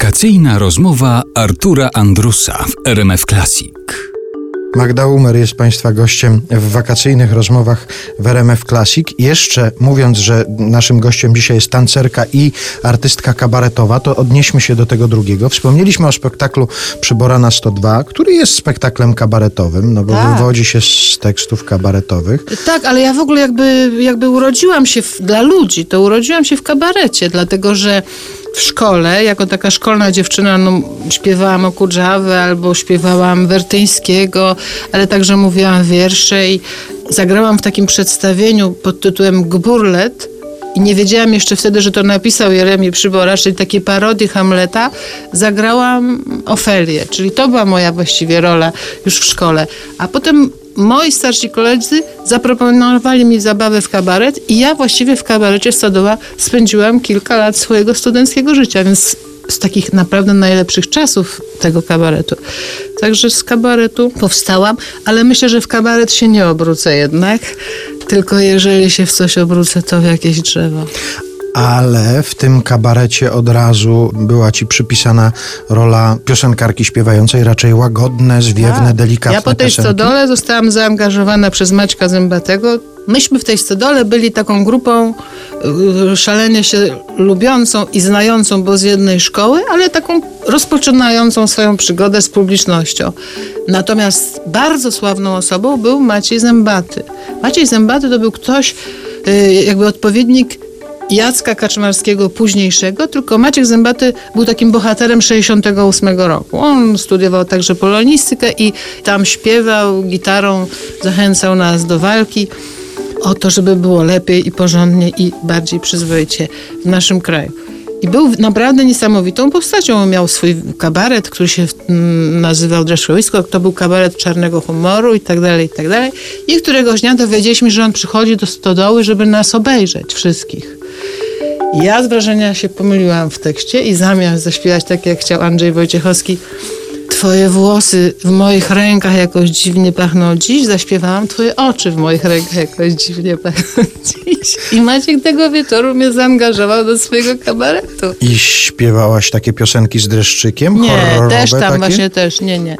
Wakacyjna rozmowa Artura Andrusa w RMF Classic. Magda Umer jest Państwa gościem w wakacyjnych rozmowach w RMF Classic. Jeszcze mówiąc, że naszym gościem dzisiaj jest tancerka i artystka kabaretowa, to odnieśmy się do tego drugiego. Wspomnieliśmy o spektaklu Przyborana 102, który jest spektaklem kabaretowym, no bo Tak. wywodzi się z tekstów kabaretowych. Tak, ale ja w ogóle jakby, jakby urodziłam się w, dla ludzi, to urodziłam się w kabarecie, dlatego że w szkole, jako taka szkolna dziewczyna, no, śpiewałam o Kudżawę albo śpiewałam Wertyńskiego, ale także mówiłam wiersze i zagrałam w takim przedstawieniu pod tytułem Gburlet, i nie wiedziałam jeszcze wtedy, że to napisał Jeremi Przybora, czyli takiej parodii Hamleta. Zagrałam Ofelię, czyli to była moja właściwie rola już w szkole. A potem moi starsi koledzy zaproponowali mi zabawę w kabaret i ja właściwie w kabarecie Stodoła spędziłam kilka lat swojego studenckiego życia, więc z takich naprawdę najlepszych czasów tego kabaretu. Także z kabaretu powstałam, ale myślę, że w kabaret się nie obrócę jednak, tylko jeżeli się w coś obrócę, to w jakieś drzewo. Ale w tym kabarecie od razu była ci przypisana rola piosenkarki śpiewającej, raczej łagodne, zwiewne, delikatne Tak. Ja po tej piosenki. stodole zostałam zaangażowana przez Maćka Zębatego. Myśmy w tej stodole byli taką grupą y, szalenie się lubiącą i znającą, bo z jednej szkoły, ale taką rozpoczynającą swoją przygodę z publicznością. Natomiast bardzo sławną osobą był Maciej Zębaty. Maciej Zębaty to był ktoś, y, jakby odpowiednik Jacka Kaczmarskiego późniejszego, tylko Maciek Zębaty był takim bohaterem 68 roku. On studiował także polonistykę i tam śpiewał gitarą, zachęcał nas do walki o to, żeby było lepiej i porządnie i bardziej przyzwoicie w naszym kraju. I był naprawdę niesamowitą postacią. On miał swój kabaret, który się mm, nazywał Drzeszkowisko. To był kabaret czarnego humoru i tak dalej, i tak dalej. I któregoś dnia dowiedzieliśmy, że on przychodzi do stodoły, żeby nas obejrzeć wszystkich. Ja z wrażenia się pomyliłam w tekście i zamiast zaśpiewać tak, jak chciał Andrzej Wojciechowski, Twoje włosy w moich rękach jakoś dziwnie pachną dziś, zaśpiewałam Twoje oczy w moich rękach jakoś dziwnie pachną dziś. I Maciek tego wieczoru mnie zaangażował do swojego kabaretu. I śpiewałaś takie piosenki z dreszczykiem? Nie, też tam takie? właśnie też, nie, nie.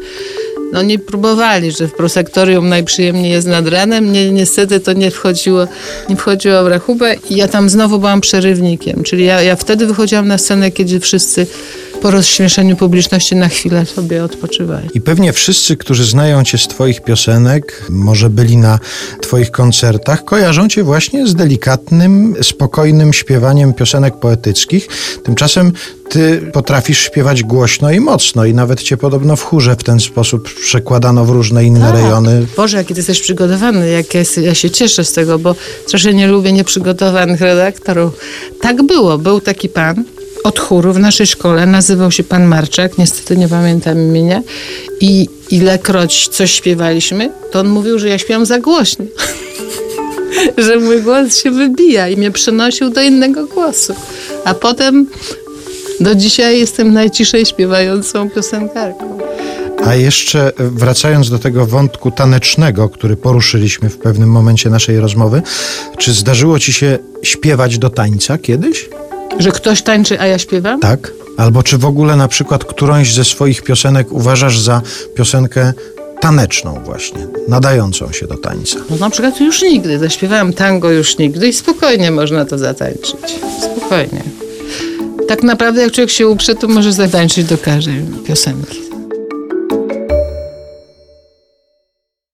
No nie próbowali, że w prosektorium najprzyjemniej jest nad ranem. Nie, niestety to nie wchodziło, nie wchodziło w rachubę i ja tam znowu byłam przerywnikiem. Czyli ja, ja wtedy wychodziłam na scenę, kiedy wszyscy po rozśmieszeniu publiczności na chwilę sobie odpoczywali. I pewnie wszyscy, którzy znają cię z twoich piosenek, może byli na twoich koncertach, kojarzą cię właśnie z delikatnym, spokojnym śpiewaniem piosenek poetyckich. Tymczasem ty potrafisz śpiewać głośno i mocno i nawet cię podobno w chórze w ten sposób przekładano w różne inne Tak. rejony. Boże, jaki ty jesteś przygotowany, jak ja, ja się cieszę z tego, bo strasznie nie lubię nieprzygotowanych redaktorów. Tak było, był taki pan od chóru w naszej szkole, nazywał się pan Marczak, niestety nie pamiętam imienia i ilekroć coś śpiewaliśmy, to on mówił, że ja śpiewam za głośno. że mój głos się wybija i mnie przenosił do innego głosu. A potem do dzisiaj jestem najciszej śpiewającą piosenkarką. A jeszcze wracając do tego wątku tanecznego, który poruszyliśmy w pewnym momencie naszej rozmowy, czy zdarzyło ci się śpiewać do tańca kiedyś? Że ktoś tańczy, a ja śpiewam? Tak? Albo czy w ogóle na przykład którąś ze swoich piosenek uważasz za piosenkę taneczną właśnie, nadającą się do tańca? No na przykład już nigdy. Zaśpiewałam tango już nigdy i spokojnie można to zatańczyć. Spokojnie. Tak naprawdę jak człowiek się uprze, to może zatańczyć do każdej piosenki.